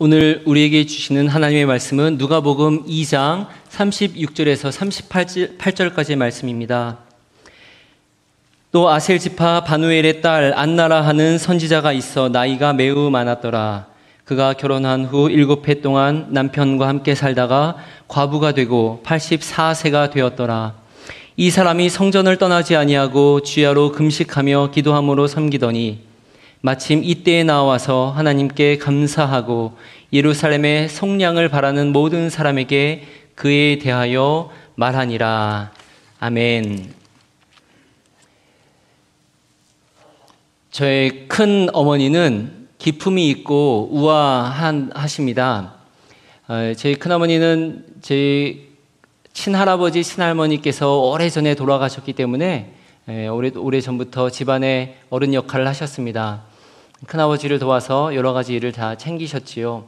오늘 우리에게 주시는 하나님의 말씀은 누가복음 2장 36절에서 38절까지의 말씀입니다. 또 아셀 지파 바누엘의 딸 안나라 하는 선지자가 있어 나이가 매우 많았더라. 그가 결혼한 후 일곱 해 동안 남편과 함께 살다가 과부가 되고 84세가 되었더라. 이 사람이 성전을 떠나지 아니하고 주야로 금식하며 기도함으로 섬기더니 마침 이때에 나와서 하나님께 감사하고 예루살렘의 속량을 바라는 모든 사람에게 그에 대하여 말하니라. 아멘. 저의 큰 어머니는 기품이 있고 우아하십니다. 어, 저희 큰 어머니는 제 친할아버지, 친할머니께서 오래전에 돌아가셨기 때문에 오래, 오래 전부터 집안의 어른 역할을 하셨습니다. 큰아버지를 도와서 여러 가지 일을 다 챙기셨지요.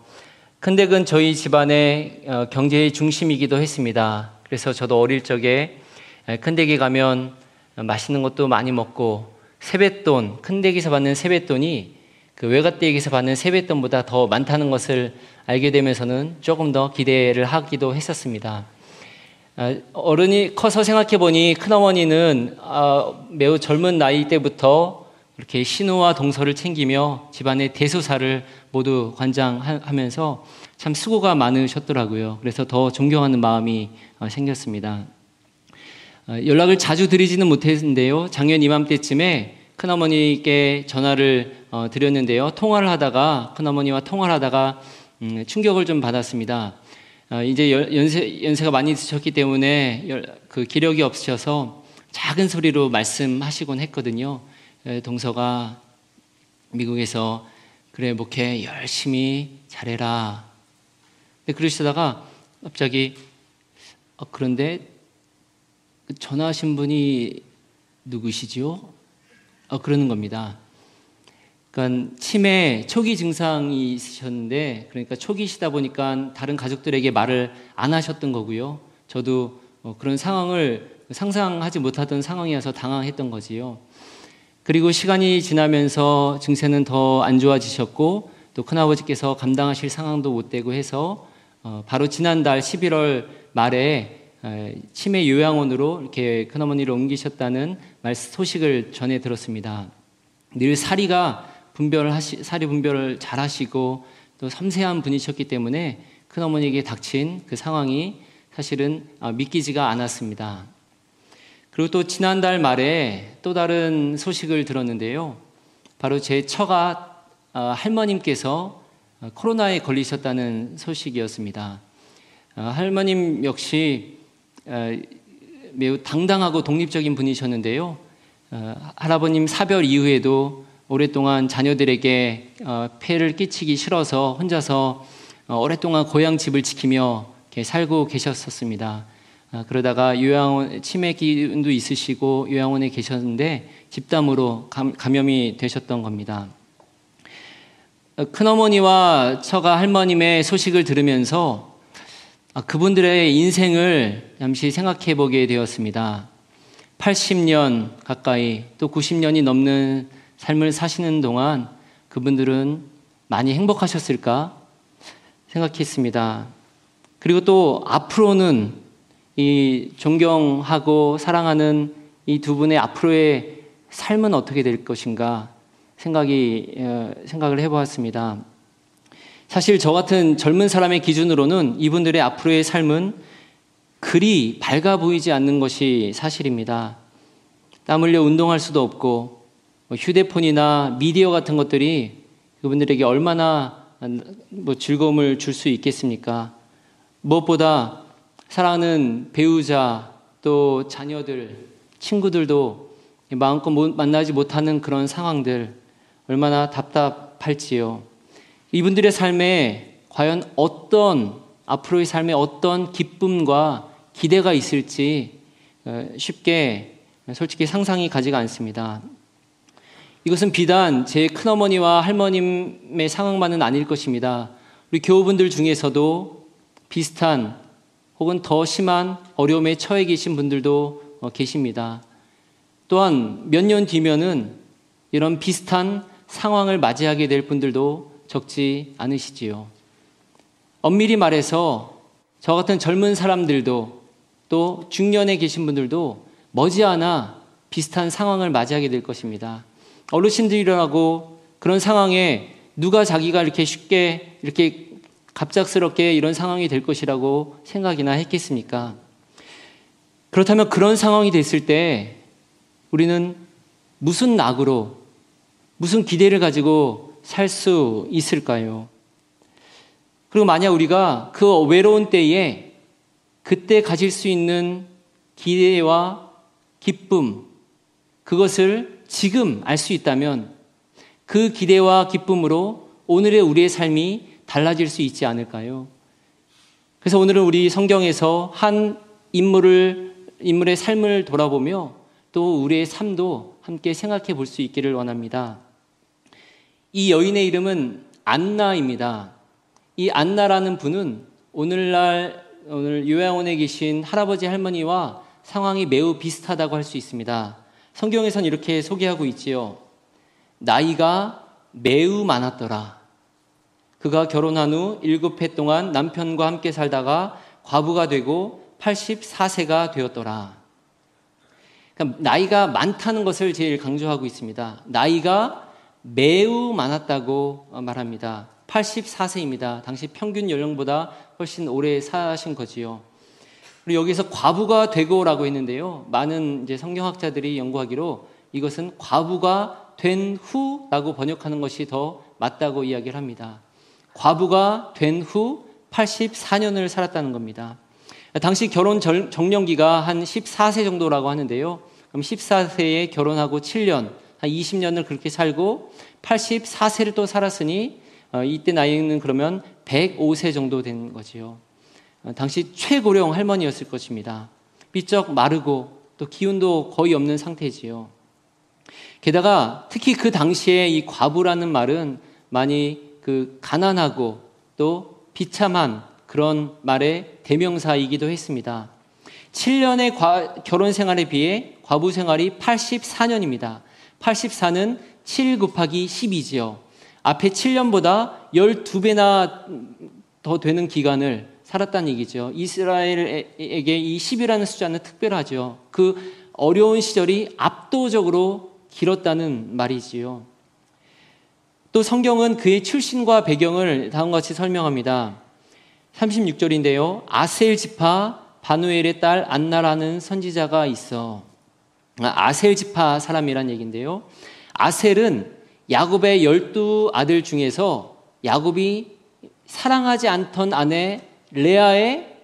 큰댁은 저희 집안의 어, 경제의 중심이기도 했습니다. 그래서 저도 어릴 적에 큰댁에 가면 맛있는 것도 많이 먹고 세뱃돈, 큰댁에서 받는 세뱃돈이 그 외갓댁에서 받는 세뱃돈보다 더 많다는 것을 알게 되면서는 조금 더 기대를 하기도 했었습니다. 아, 어른이 커서 생각해 보니 큰어머니는 아, 매우 젊은 나이 때부터 이렇게 신우와 동서를 챙기며 집안의 대소사를 모두 관장하면서 참 수고가 많으셨더라고요. 그래서 더 존경하는 마음이 어, 생겼습니다. 어, 연락을 자주 드리지는 못했는데요. 작년 이맘때쯤에 큰어머니께 전화를 어, 드렸는데요. 통화를 하다가 큰어머니와 통화를 하다가 음, 충격을 좀 받았습니다. 이제 연세, 연세가 많이 드셨기 때문에 그 기력이 없으셔서 작은 소리로 말씀하시곤 했거든요. 동서가 미국에서 그래 목회 열심히 잘해라. 그러시다가 갑자기 어, 그런데 그 전화하신 분이 누구시죠? 어, 그러는 겁니다. 그러니까 치매 초기 증상이 있으셨는데 그러니까 초기시다 보니까 다른 가족들에게 말을 안 하셨던 거고요. 저도 어, 그런 상황을 상상하지 못하던 상황이어서 당황했던 거지요. 그리고 시간이 지나면서 증세는 더 안 좋아지셨고 또 큰아버지께서 감당하실 상황도 못 되고 해서 어, 바로 지난달 11월 말에 치매 요양원으로 이렇게 큰어머니를 옮기셨다는 말 소식을 전해 들었습니다. 늘 사리가 분별을 하시, 사리 분별을 잘 하시고 또 섬세한 분이셨기 때문에 큰어머니에게 닥친 그 상황이 사실은 어, 믿기지가 않았습니다. 그리고 또 지난달 말에 또 다른 소식을 들었는데요. 바로 제 처가 어, 할머님께서 어, 코로나에 걸리셨다는 소식이었습니다. 어, 할머님 역시 매우 당당하고 독립적인 분이셨는데요. 할아버님 사별 이후에도 오랫동안 자녀들에게 폐를 끼치기 싫어서 혼자서 오랫동안 고향 집을 지키며 살고 계셨었습니다. 아, 그러다가 요양원 치매 기운도 있으시고 요양원에 계셨는데 집담으로 감, 감염이 되셨던 겁니다. 어, 큰어머니와 처가 할머님의 소식을 들으면서 아, 그분들의 인생을 잠시 생각해 보게 되었습니다. 80년 가까이 또 90년이 넘는 삶을 사시는 동안 그분들은 많이 행복하셨을까 생각했습니다. 그리고 또 앞으로는 이 존경하고 사랑하는 이 두 분의 앞으로의 삶은 어떻게 될 것인가 생각이 어, 생각을 해보았습니다. 사실 저 같은 젊은 사람의 기준으로는 이분들의 앞으로의 삶은 그리 밝아 보이지 않는 것이 사실입니다. 땀 흘려 운동할 수도 없고 뭐 휴대폰이나 미디어 같은 것들이 그분들에게 얼마나 뭐 즐거움을 줄 수 있겠습니까? 무엇보다 사랑하는 배우자 또 자녀들, 친구들도 마음껏 만나지 못하는 그런 상황들 얼마나 답답할지요. 이분들의 삶에 과연 어떤 앞으로의 삶에 어떤 기쁨과 기대가 있을지 어, 쉽게 솔직히 상상이 가지가 않습니다. 이것은 비단 제 큰어머니와 할머님의 상황만은 아닐 것입니다. 우리 교우분들 중에서도 비슷한 혹은 더 심한 어려움에 처해 계신 분들도 어, 계십니다. 또한 몇 년 뒤면은 이런 비슷한 상황을 맞이하게 될 분들도 적지 않으시지요. 엄밀히 말해서 저 같은 젊은 사람들도 또 중년에 계신 분들도 머지않아 비슷한 상황을 맞이하게 될 것입니다. 어르신들이라고 그런 상황에 누가 자기가 이렇게 쉽게 이렇게 갑작스럽게 이런 상황이 될 것이라고 생각이나 했겠습니까? 그렇다면 그런 상황이 됐을 때 우리는 무슨 낙으로 무슨 기대를 가지고 살 수 있을까요? 그리고 만약 우리가 그 외로운 때에 그때 가질 수 있는 기대와 기쁨, 그것을 지금 알 수 있다면 그 기대와 기쁨으로 오늘의 우리의 삶이 달라질 수 있지 않을까요? 그래서 오늘은 우리 성경에서 한 인물을, 인물의 삶을 돌아보며 또 우리의 삶도 함께 생각해 볼 수 있기를 원합니다. 이 여인의 이름은 안나입니다. 이 안나라는 분은 오늘날 오늘 요양원에 계신 할아버지 할머니와 상황이 매우 비슷하다고 할 수 있습니다. 성경에선 이렇게 소개하고 있지요. 나이가 매우 많았더라. 그가 결혼한 후 일곱 해 동안 남편과 함께 살다가 과부가 되고 84세가 되었더라. 그러니까 나이가 많다는 것을 제일 강조하고 있습니다. 나이가 매우 많았다고 말합니다. 84세입니다. 당시 평균 연령보다 훨씬 오래 사신 거지요. 그리고 여기서 과부가 되고라고 했는데요. 많은 이제 성경학자들이 연구하기로 이것은 과부가 된 후라고 번역하는 것이 더 맞다고 이야기를 합니다. 과부가 된 후 84년을 살았다는 겁니다. 당시 결혼 정년기가 한 14세 정도라고 하는데요. 그럼 14세에 결혼하고 7년, 한 20년을 그렇게 살고 84세를 또 살았으니 어, 이때 나이는 그러면 105세 정도 된 거지요. 어, 당시 최고령 할머니였을 것입니다. 삐쩍 마르고 또 기운도 거의 없는 상태지요. 게다가 특히 그 당시에 이 과부라는 말은 많이 그 가난하고 또 비참한 그런 말의 대명사이기도 했습니다. 7년의 과, 결혼 생활에 비해 과부 생활이 84년입니다. 84는 7 곱하기 10이지요. 앞에 7년보다 12배나 더 되는 기간을 살았다는 얘기죠. 이스라엘에게 이 10이라는 숫자는 특별하죠. 그 어려운 시절이 압도적으로 길었다는 말이지요. 또 성경은 그의 출신과 배경을 다음과 같이 설명합니다. 36절인데요. 아셀 지파 바누엘의 딸 안나라는 선지자가 있어. 아, 아셀 지파 사람이란 얘기인데요. 아셀은 야곱의 열두 아들 중에서 야곱이 사랑하지 않던 아내 레아의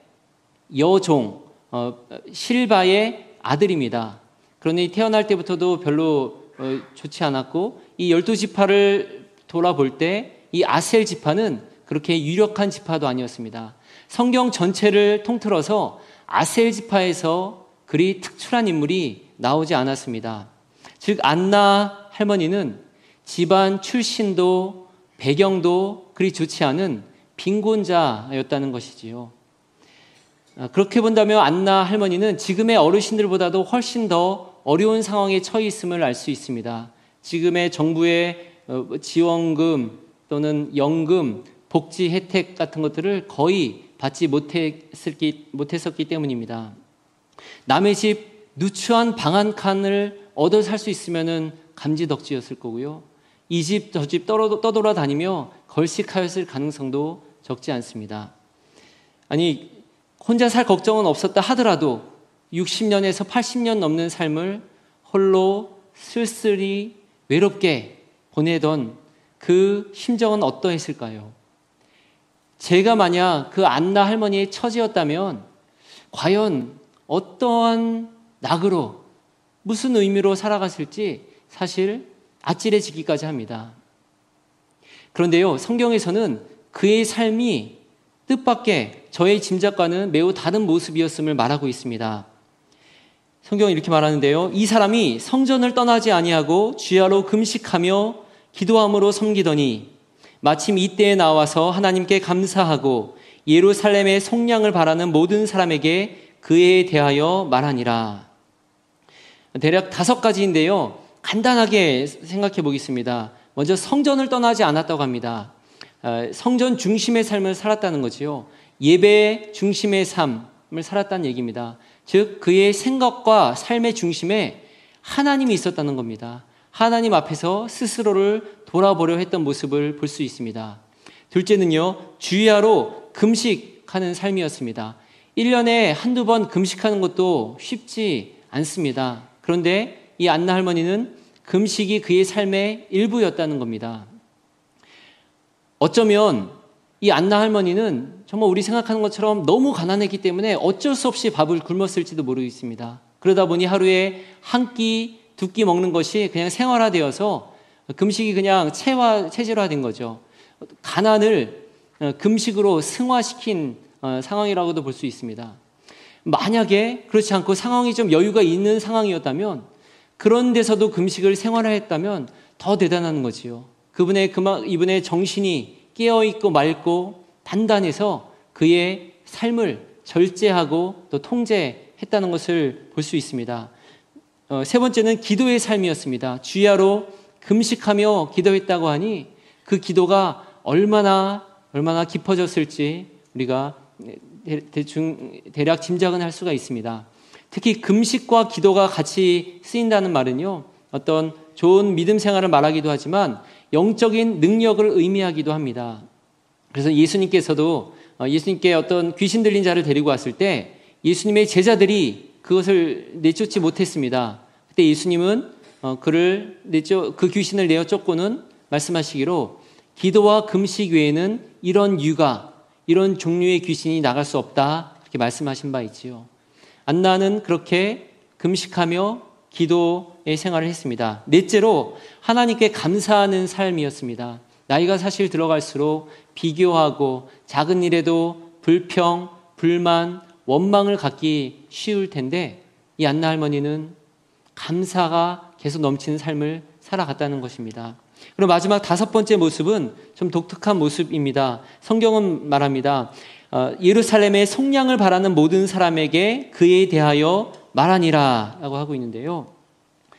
여종 어, 실바의 아들입니다. 그러니 태어날 때부터도 별로 어, 좋지 않았고 이 열두 지파를 돌아볼 때 이 아셀 지파는 그렇게 유력한 지파도 아니었습니다. 성경 전체를 통틀어서 아셀 지파에서 그리 특출한 인물이 나오지 않았습니다. 즉 안나 할머니는 집안 출신도 배경도 그리 좋지 않은 빈곤자였다는 것이지요. 아, 그렇게 본다면 안나 할머니는 지금의 어르신들보다도 훨씬 더 어려운 상황에 처해 있음을 알 수 있습니다. 지금의 정부의 어, 지원금 또는 연금, 복지 혜택 같은 것들을 거의 받지 못했기, 못했었기 때문입니다. 남의 집 누추한 방 한 칸을 얻어 살 수 있으면 감지덕지였을 거고요. 이 집 저 집 떠돌아 다니며 걸식하였을 가능성도 적지 않습니다. 아니 혼자 살 걱정은 없었다 하더라도 60년에서 80년 넘는 삶을 홀로 쓸쓸히 외롭게 보내던 그 심정은 어떠했을까요? 제가 만약 그 안나 할머니의 처지였다면 과연 어떠한 낙으로 무슨 의미로 살아갔을지 사실 아찔해지기까지 합니다. 그런데요, 성경에서는 그의 삶이 뜻밖의 저의 짐작과는 매우 다른 모습이었음을 말하고 있습니다. 성경은 이렇게 말하는데요. 이 사람이 성전을 떠나지 아니하고 주야로 금식하며 기도함으로 섬기더니 마침 이때에 나와서 하나님께 감사하고 예루살렘의 속량을 바라는 모든 사람에게 그에 대하여 말하니라. 대략 다섯 가지인데요. 간단하게 생각해 보겠습니다. 먼저 성전을 떠나지 않았다고 합니다. 어, 성전 중심의 삶을 살았다는 거지요. 예배 중심의 삶을 살았다는 얘기입니다. 즉 그의 생각과 삶의 중심에 하나님이 있었다는 겁니다. 하나님 앞에서 스스로를 돌아보려 했던 모습을 볼 수 있습니다. 둘째는요, 주야로 금식하는 삶이었습니다. 1년에 한두 번 금식하는 것도 쉽지 않습니다. 그런데 이 안나 할머니는 금식이 그의 삶의 일부였다는 겁니다. 어쩌면 이 안나 할머니는 정말 우리 생각하는 것처럼 너무 가난했기 때문에 어쩔 수 없이 밥을 굶었을지도 모르겠습니다. 그러다 보니 하루에 한 끼, 두 끼 먹는 것이 그냥 생활화되어서 금식이 그냥 체화, 체질화된 거죠. 가난을 어, 금식으로 승화시킨 어, 상황이라고도 볼 수 있습니다. 만약에 그렇지 않고 상황이 좀 여유가 있는 상황이었다면 그런 데서도 금식을 생활화했다면 더 대단한 거지요. 그분의 그만 이분의 정신이 깨어 있고 맑고 단단해서 그의 삶을 절제하고 또 통제했다는 것을 볼 수 있습니다. 어, 세 번째는 기도의 삶이었습니다. 주야로 금식하며 기도했다고 하니 그 기도가 얼마나 얼마나 깊어졌을지 우리가 대충 대략 짐작은 할 수가 있습니다. 특히 금식과 기도가 같이 쓰인다는 말은요. 어떤 좋은 믿음 생활을 말하기도 하지만 영적인 능력을 의미하기도 합니다. 그래서 예수님께서도 어, 예수님께 어떤 귀신 들린 자를 데리고 왔을 때 예수님의 제자들이 그것을 내쫓지 못했습니다. 그때 예수님은 어, 그를 내쫓 그 귀신을 내어 쫓고는 말씀하시기로 기도와 금식 외에는 이런 유가 이런 종류의 귀신이 나갈 수 없다 이렇게 말씀하신 바 있지요. 안나는 그렇게 금식하며 기도의 생활을 했습니다. 넷째로 하나님께 감사하는 삶이었습니다. 나이가 사실 들어갈수록 비교하고 작은 일에도 불평, 불만, 원망을 갖기 쉬울 텐데 이 안나 할머니는 감사가 계속 넘치는 삶을 살아갔다는 것입니다. 그리고 마지막 다섯 번째 모습은 좀 독특한 모습입니다. 성경은 말합니다. 어, 예루살렘의 속량을 바라는 모든 사람에게 그에 대하여 말하니라 라고 하고 있는데요.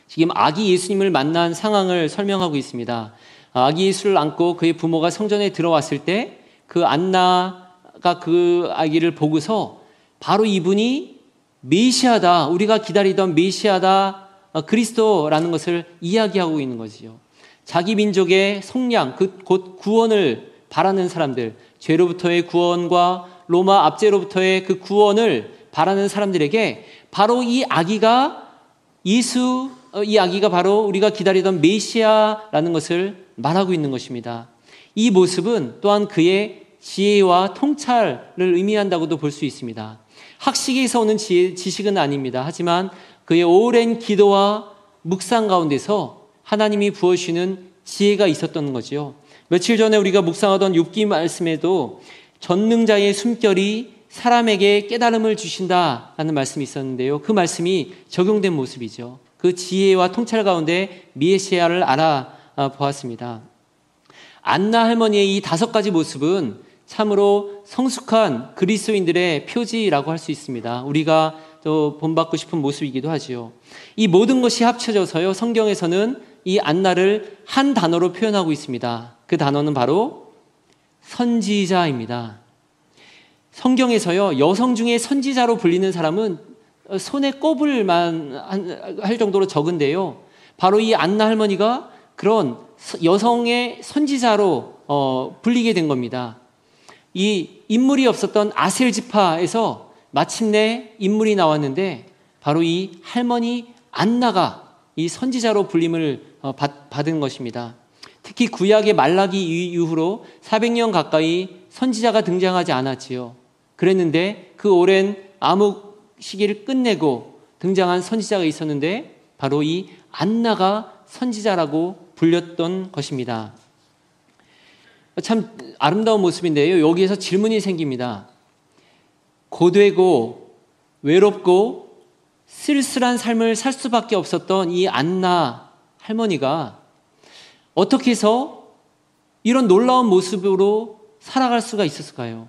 지금 아기 예수님을 만난 상황을 설명하고 있습니다. 아기 예수를 안고 그의 부모가 성전에 들어왔을 때 그 안나가 그 아기를 보고서 바로 이분이 메시아다, 우리가 기다리던 메시아다, 어, 그리스도라는 것을 이야기하고 있는 거지요. 자기 민족의 속량, 그 곧 구원을 바라는 사람들, 죄로부터의 구원과 로마 압제로부터의 그 구원을 바라는 사람들에게 바로 이 아기가 예수, 어, 이 아기가 바로 우리가 기다리던 메시아라는 것을 말하고 있는 것입니다. 이 모습은 또한 그의 지혜와 통찰을 의미한다고도 볼 수 있습니다. 학식에서 오는 지혜, 지식은 아닙니다. 하지만 그의 오랜 기도와 묵상 가운데서 하나님이 부어주시는 지혜가 있었던 거지요. 며칠 전에 우리가 묵상하던 욥기 말씀에도 전능자의 숨결이 사람에게 깨달음을 주신다라는 말씀이 있었는데요. 그 말씀이 적용된 모습이죠. 그 지혜와 통찰 가운데 미에시아를 알아보았습니다. 안나 할머니의 이 다섯 가지 모습은 참으로 성숙한 그리스도인들의 표지라고 할 수 있습니다. 우리가 또 본받고 싶은 모습이기도 하지요. 이 모든 것이 합쳐져서요. 성경에서는 이 안나를 한 단어로 표현하고 있습니다. 그 단어는 바로 선지자입니다. 성경에서요, 여성 중에 선지자로 불리는 사람은 손에 꼽을만 할 정도로 적은데요. 바로 이 안나 할머니가 그런 여성의 선지자로 어, 불리게 된 겁니다. 이 인물이 없었던 아셀 지파에서 마침내 인물이 나왔는데 바로 이 할머니 안나가 이 선지자로 불림을 어, 받은 것입니다. 특히 구약의 말라기 이후로 400년 가까이 선지자가 등장하지 않았지요. 그랬는데 그 오랜 암흑 시기를 끝내고 등장한 선지자가 있었는데 바로 이 안나가 선지자라고 불렸던 것입니다. 참 아름다운 모습인데요. 여기에서 질문이 생깁니다. 고되고 외롭고 쓸쓸한 삶을 살 수밖에 없었던 이 안나 할머니가 어떻게 해서 이런 놀라운 모습으로 살아갈 수가 있었을까요?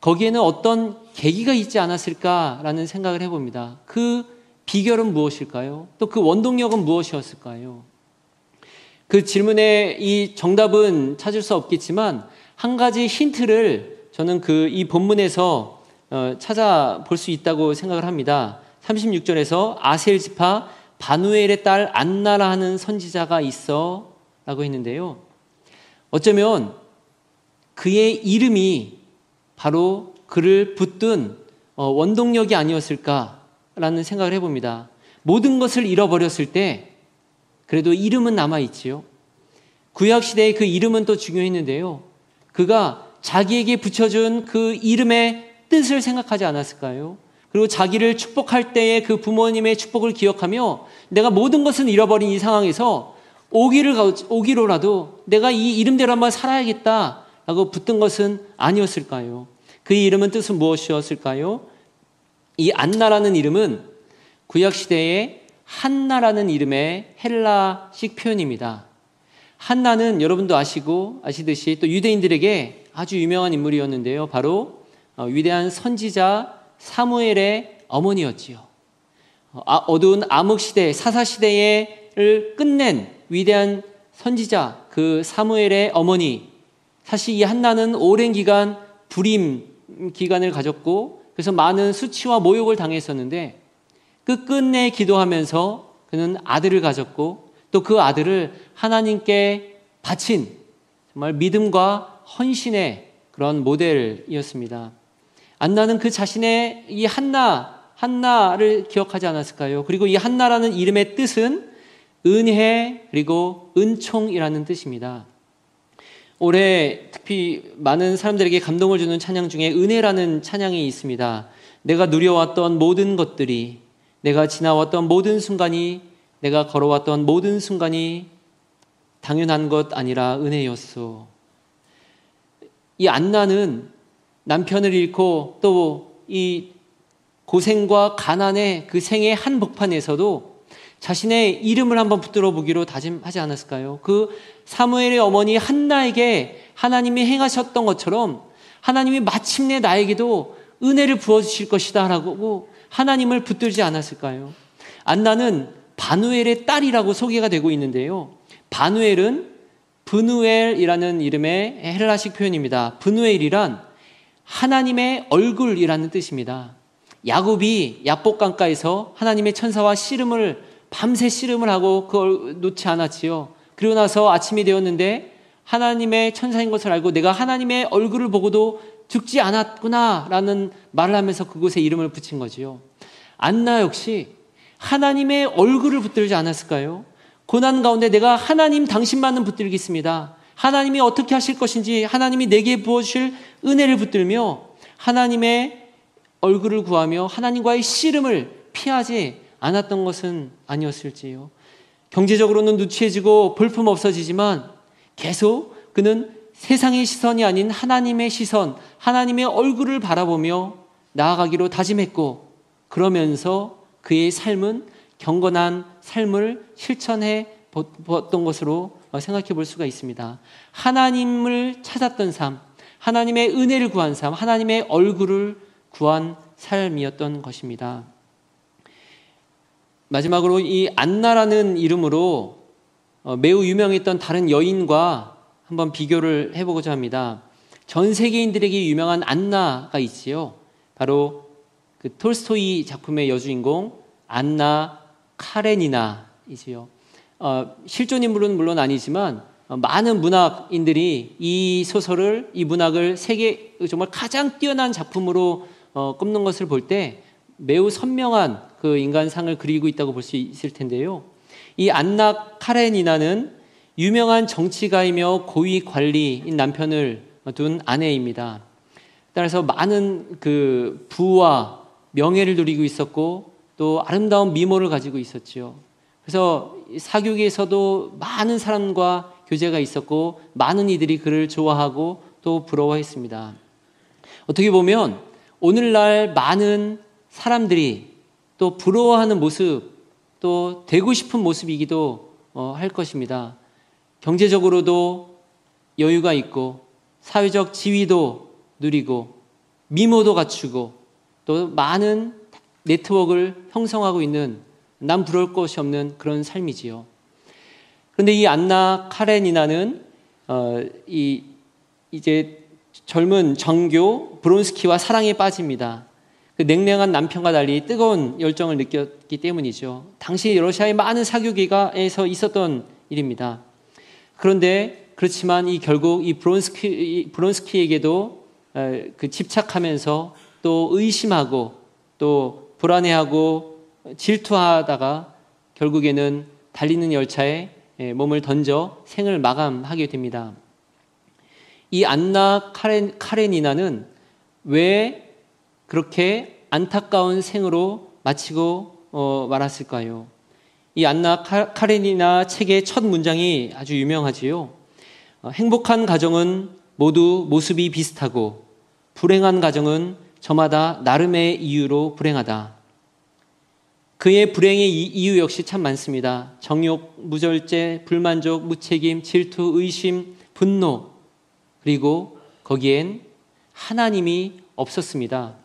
거기에는 어떤 계기가 있지 않았을까라는 생각을 해봅니다. 그 비결은 무엇일까요? 또 그 원동력은 무엇이었을까요? 그 질문의 이 정답은 찾을 수 없겠지만 한 가지 힌트를 저는 그 이 본문에서 어, 찾아볼 수 있다고 생각을 합니다. 36절에서 아셀 지파 바누엘의 딸 안나라 하는 선지자가 있어 라고 했는데요. 어쩌면 그의 이름이 바로 그를 붙든 어, 원동력이 아니었을까라는 생각을 해봅니다. 모든 것을 잃어버렸을 때 그래도 이름은 남아있지요. 구약시대의 그 이름은 또 중요했는데요. 그가 자기에게 붙여준 그 이름의 뜻을 생각하지 않았을까요? 그리고 자기를 축복할 때의 그 부모님의 축복을 기억하며 내가 모든 것을 잃어버린 이 상황에서 오기를, 오기로라도 내가 이 이름대로 한번 살아야겠다 라고 붙든 것은 아니었을까요? 그 이름은 뜻은 무엇이었을까요? 이 안나라는 이름은 구약시대의 한나라는 이름의 헬라식 표현입니다. 한나는 여러분도 아시고 아시듯이 또 유대인들에게 아주 유명한 인물이었는데요. 바로 어, 위대한 선지자 사무엘의 어머니였지요. 어, 아, 어두운 암흑 시대, 사사 시대를 끝낸 위대한 선지자 그 사무엘의 어머니. 사실 이 한나는 오랜 기간 불임 기간을 가졌고 그래서 많은 수치와 모욕을 당했었는데 끝끝내 기도하면서 그는 아들을 가졌고 또 그 아들을 하나님께 바친 정말 믿음과 헌신의 그런 모델이었습니다. 안나는 그 자신의 이 한나, 한나를 기억하지 않았을까요? 그리고 이 한나라는 이름의 뜻은 은혜 그리고 은총이라는 뜻입니다. 올해 특히 많은 사람들에게 감동을 주는 찬양 중에 은혜라는 찬양이 있습니다. 내가 누려왔던 모든 것들이 내가 지나왔던 모든 순간이 내가 걸어왔던 모든 순간이 당연한 것 아니라 은혜였소. 이 안나는 남편을 잃고 또 이 고생과 가난의 그 생의 한복판에서도 자신의 이름을 한번 붙들어 보기로 다짐하지 않았을까요? 그 사무엘의 어머니 한나에게 하나님이 행하셨던 것처럼 하나님이 마침내 나에게도 은혜를 부어 주실 것이다 라고 하나님을 붙들지 않았을까요? 안나는 바누엘의 딸이라고 소개가 되고 있는데요. 바누엘은 브누엘이라는 이름의 헬라식 표현입니다. 브누엘이란 하나님의 얼굴이라는 뜻입니다. 야곱이 야복강가에서 하나님의 천사와 씨름을 밤새 씨름을 하고 그걸 놓지 않았지요. 그리고 나서 아침이 되었는데 하나님의 천사인 것을 알고 내가 하나님의 얼굴을 보고도 죽지 않았구나라는 말을 하면서 그곳에 이름을 붙인 거지요. 안나 역시 하나님의 얼굴을 붙들지 않았을까요? 고난 가운데 내가 하나님 당신만은 붙들겠습니다. 하나님이 어떻게 하실 것인지 하나님이 내게 부어주실 은혜를 붙들며 하나님의 얼굴을 구하며 하나님과의 씨름을 피하지 않았던 것은 아니었을지요. 경제적으로는 누추해지고 볼품 없어지지만 계속 그는 세상의 시선이 아닌 하나님의 시선, 하나님의 얼굴을 바라보며 나아가기로 다짐했고, 그러면서 그의 삶은 경건한 삶을 실천해 보았던 것으로 생각해 볼 수가 있습니다. 하나님을 찾았던 삶, 하나님의 은혜를 구한 삶, 하나님의 얼굴을 구한 삶이었던 것입니다. 마지막으로 이 안나라는 이름으로 매우 유명했던 다른 여인과 한번 비교를 해보고자 합니다. 전 세계인들에게 유명한 안나가 있지요. 바로 그 톨스토이 작품의 여주인공 안나 카레니나이지요. 어, 실존 인물은 물론 아니지만 어, 많은 문학인들이 이 소설을 이 문학을 세계 정말 가장 뛰어난 작품으로 어, 꼽는 것을 볼 때 매우 선명한 그 인간상을 그리고 있다고 볼 수 있을 텐데요. 이 안나 카레니나는 유명한 정치가이며 고위 관리인 남편을 둔 아내입니다. 따라서 많은 그 부와 명예를 누리고 있었고 또 아름다운 미모를 가지고 있었지요. 그래서 사교계에서도 많은 사람과 교제가 있었고 많은 이들이 그를 좋아하고 또 부러워했습니다. 어떻게 보면 오늘날 많은 사람들이 또 부러워하는 모습 또 되고 싶은 모습이기도 어, 할 것입니다. 경제적으로도 여유가 있고 사회적 지위도 누리고 미모도 갖추고 또 많은 네트워크를 형성하고 있는 남 부러울 것이 없는 그런 삶이지요. 그런데 이 안나 카레니나는 어, 이 이제 젊은 정교 브론스키와 사랑에 빠집니다. 그 냉랭한 남편과 달리 뜨거운 열정을 느꼈기 때문이죠. 당시 러시아의 많은 사교계가에서 있었던 일입니다. 그런데 그렇지만 이 결국 이 브론스키 브론스키에게도 그 집착하면서 또 의심하고 또 불안해하고 질투하다가 결국에는 달리는 열차에 몸을 던져 생을 마감하게 됩니다. 이 안나 카렌, 카레니나는 왜 그렇게 안타까운 생으로 마치고 어, 말았을까요? 이 안나 카레니나 책의 첫 문장이 아주 유명하지요. 어, 행복한 가정은 모두 모습이 비슷하고 불행한 가정은 저마다 나름의 이유로 불행하다. 그의 불행의 이유 역시 참 많습니다. 정욕, 무절제, 불만족, 무책임, 질투, 의심, 분노, 그리고 거기엔 하나님이 없었습니다.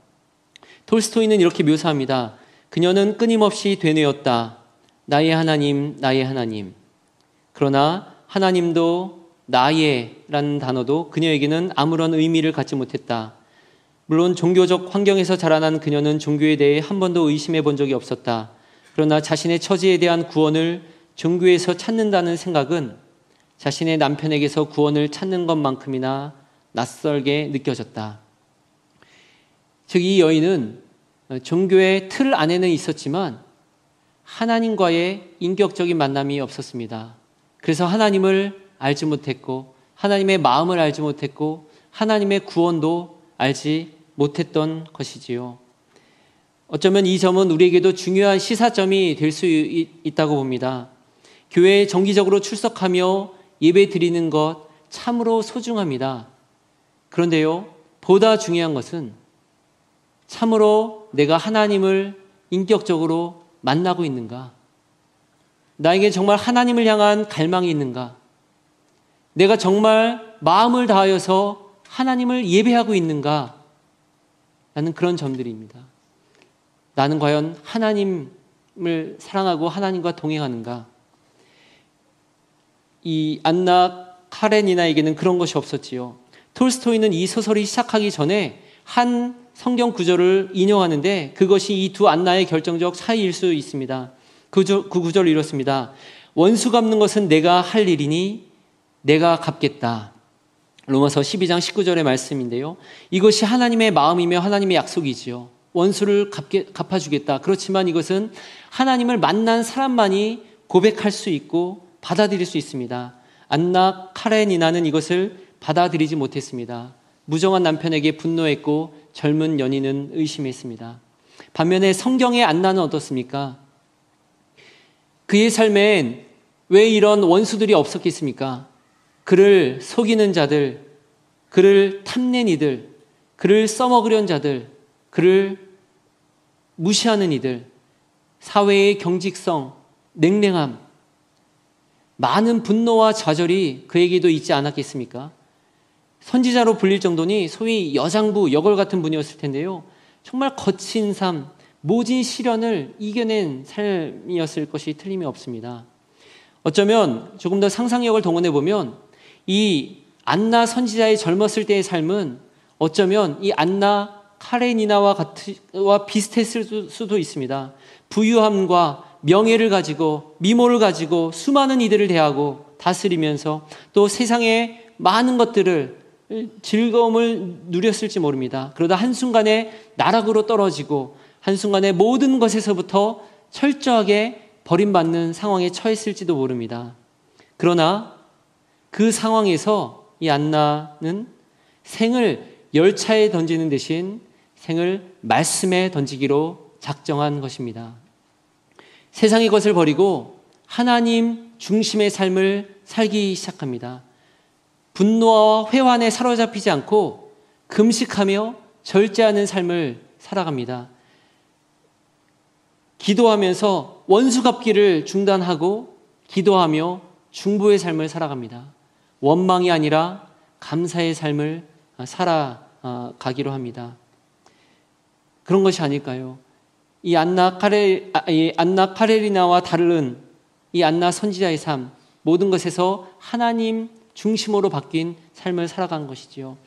톨스토이는 이렇게 묘사합니다. 그녀는 끊임없이 되뇌었다. 나의 하나님, 나의 하나님. 그러나 하나님도 나의라는 단어도 그녀에게는 아무런 의미를 갖지 못했다. 물론 종교적 환경에서 자라난 그녀는 종교에 대해 한 번도 의심해 본 적이 없었다. 그러나 자신의 처지에 대한 구원을 종교에서 찾는다는 생각은 자신의 남편에게서 구원을 찾는 것만큼이나 낯설게 느껴졌다. 즉, 이 여인은 종교의 틀 안에는 있었지만 하나님과의 인격적인 만남이 없었습니다. 그래서 하나님을 알지 못했고, 하나님의 마음을 알지 못했고, 하나님의 구원도 알지 못했던 것이지요. 어쩌면 이 점은 우리에게도 중요한 시사점이 될 수 있다고 봅니다. 교회에 정기적으로 출석하며 예배 드리는 것 참으로 소중합니다. 그런데요, 보다 중요한 것은 참으로 내가 하나님을 인격적으로 만나고 있는가? 나에게 정말 하나님을 향한 갈망이 있는가? 내가 정말 마음을 다하여서 하나님을 예배하고 있는가? 라는 그런 점들입니다. 나는 과연 하나님을 사랑하고 하나님과 동행하는가? 이 안나 카레니나에게는 그런 것이 없었지요. 톨스토이는 이 소설이 시작하기 전에 한 성경 구절을 인용하는데 그것이 이 두 안나의 결정적 차이일 수 있습니다. 그, 그 구절을 이렇습니다. 원수 갚는 것은 내가 할 일이니 내가 갚겠다. 로마서 12장 19절의 말씀인데요. 이것이 하나님의 마음이며 하나님의 약속이지요. 원수를 갚게, 갚아주겠다. 그렇지만 이것은 하나님을 만난 사람만이 고백할 수 있고 받아들일 수 있습니다. 안나 카레니나는 이것을 받아들이지 못했습니다. 무정한 남편에게 분노했고 젊은 연인은 의심했습니다. 반면에 성경의 안나는 어떻습니까? 그의 삶엔 왜 이런 원수들이 없었겠습니까? 그를 속이는 자들, 그를 탐낸 이들, 그를 써먹으려는 자들, 그를 무시하는 이들, 사회의 경직성, 냉랭함, 많은 분노와 좌절이 그에게도 있지 않았겠습니까? 선지자로 불릴 정도니 소위 여장부, 여걸 같은 분이었을 텐데요. 정말 거친 삶, 모진 시련을 이겨낸 삶이었을 것이 틀림이 없습니다. 어쩌면 조금 더 상상력을 동원해 보면 이 안나 선지자의 젊었을 때의 삶은 어쩌면 이 안나 카레니나와 같와 비슷했을 수도 있습니다. 부유함과 명예를 가지고 미모를 가지고 수많은 이들을 대하고 다스리면서 또 세상의 많은 것들을 즐거움을 누렸을지 모릅니다. 그러다 한순간에 나락으로 떨어지고 한순간에 모든 것에서부터 철저하게 버림받는 상황에 처했을지도 모릅니다. 그러나 그 상황에서 이 안나는 생을 열차에 던지는 대신 생을 말씀에 던지기로 작정한 것입니다. 세상의 것을 버리고 하나님 중심의 삶을 살기 시작합니다. 분노와 회환에 사로잡히지 않고 금식하며 절제하는 삶을 살아갑니다. 기도하면서 원수 갚기를 중단하고 기도하며 중보의 삶을 살아갑니다. 원망이 아니라 감사의 삶을 살아가기로 합니다. 그런 것이 아닐까요? 이 안나 카레 아, 이 안나 카레리나와 다른 이 안나 선지자의 삶 모든 것에서 하나님 중심으로 바뀐 삶을 살아간 것이지요.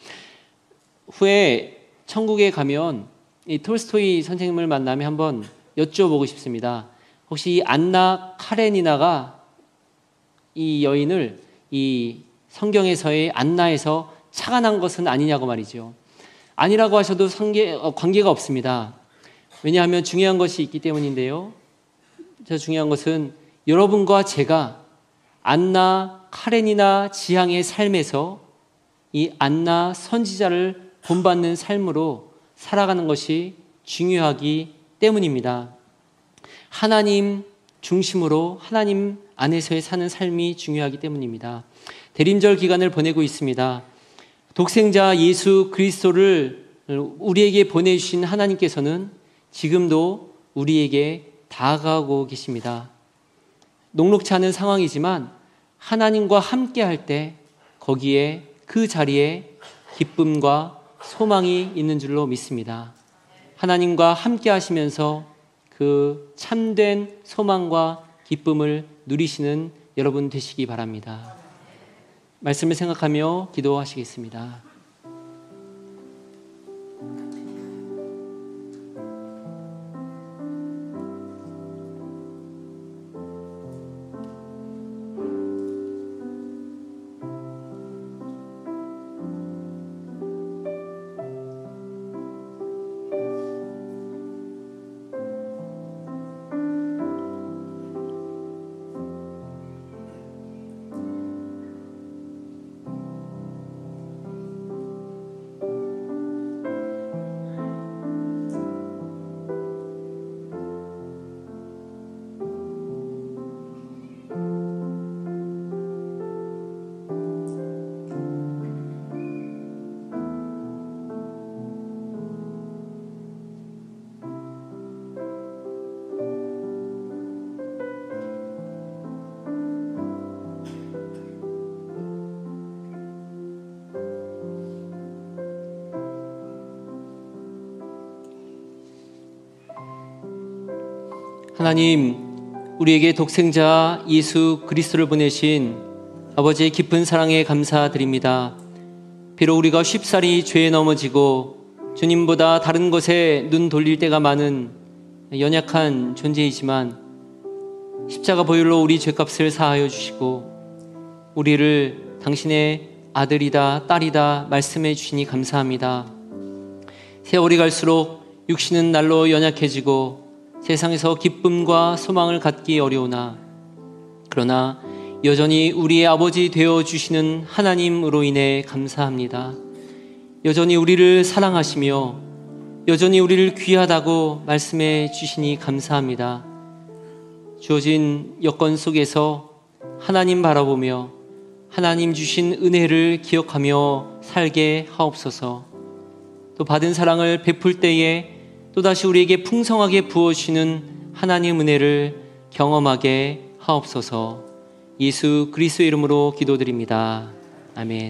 후에 천국에 가면 이 톨스토이 선생님을 만나면 한번 여쭤보고 싶습니다. 혹시 이 안나 카레니나가 이 여인을 이 성경에서의 안나에서 착안한 것은 아니냐고 말이죠. 아니라고 하셔도 상계, 어, 관계가 없습니다. 왜냐하면 중요한 것이 있기 때문인데요. 저 중요한 것은 여러분과 제가 안나 카렌이나 지향의 삶에서 이 안나 선지자를 본받는 삶으로 살아가는 것이 중요하기 때문입니다. 하나님 중심으로 하나님 안에서의 사는 삶이 중요하기 때문입니다. 대림절 기간을 보내고 있습니다. 독생자 예수 그리스도를 우리에게 보내주신 하나님께서는 지금도 우리에게 다가오고 계십니다. 녹록치 않은 상황이지만 하나님과 함께 할 때 거기에 그 자리에 기쁨과 소망이 있는 줄로 믿습니다. 하나님과 함께 하시면서 그 참된 소망과 기쁨을 누리시는 여러분 되시기 바랍니다. 말씀을 생각하며 기도하시겠습니다. 하나님, 우리에게 독생자 예수 그리스도를 보내신 아버지의 깊은 사랑에 감사드립니다. 비록 우리가 쉽사리 죄에 넘어지고 주님보다 다른 것에 눈 돌릴 때가 많은 연약한 존재이지만 십자가 보혈로 우리 죄값을 사하여 주시고 우리를 당신의 아들이다 딸이다 말씀해 주시니 감사합니다. 세월이 갈수록 육신은 날로 연약해지고 세상에서 기쁨과 소망을 갖기 어려우나 그러나 여전히 우리의 아버지 되어 주시는 하나님으로 인해 감사합니다. 여전히 우리를 사랑하시며 여전히 우리를 귀하다고 말씀해 주시니 감사합니다. 주어진 여건 속에서 하나님 바라보며 하나님 주신 은혜를 기억하며 살게 하옵소서. 또 받은 사랑을 베풀 때에 또다시 우리에게 풍성하게 부어주시는 하나님 은혜를 경험하게 하옵소서 예수 그리스도 이름으로 기도드립니다. 아멘.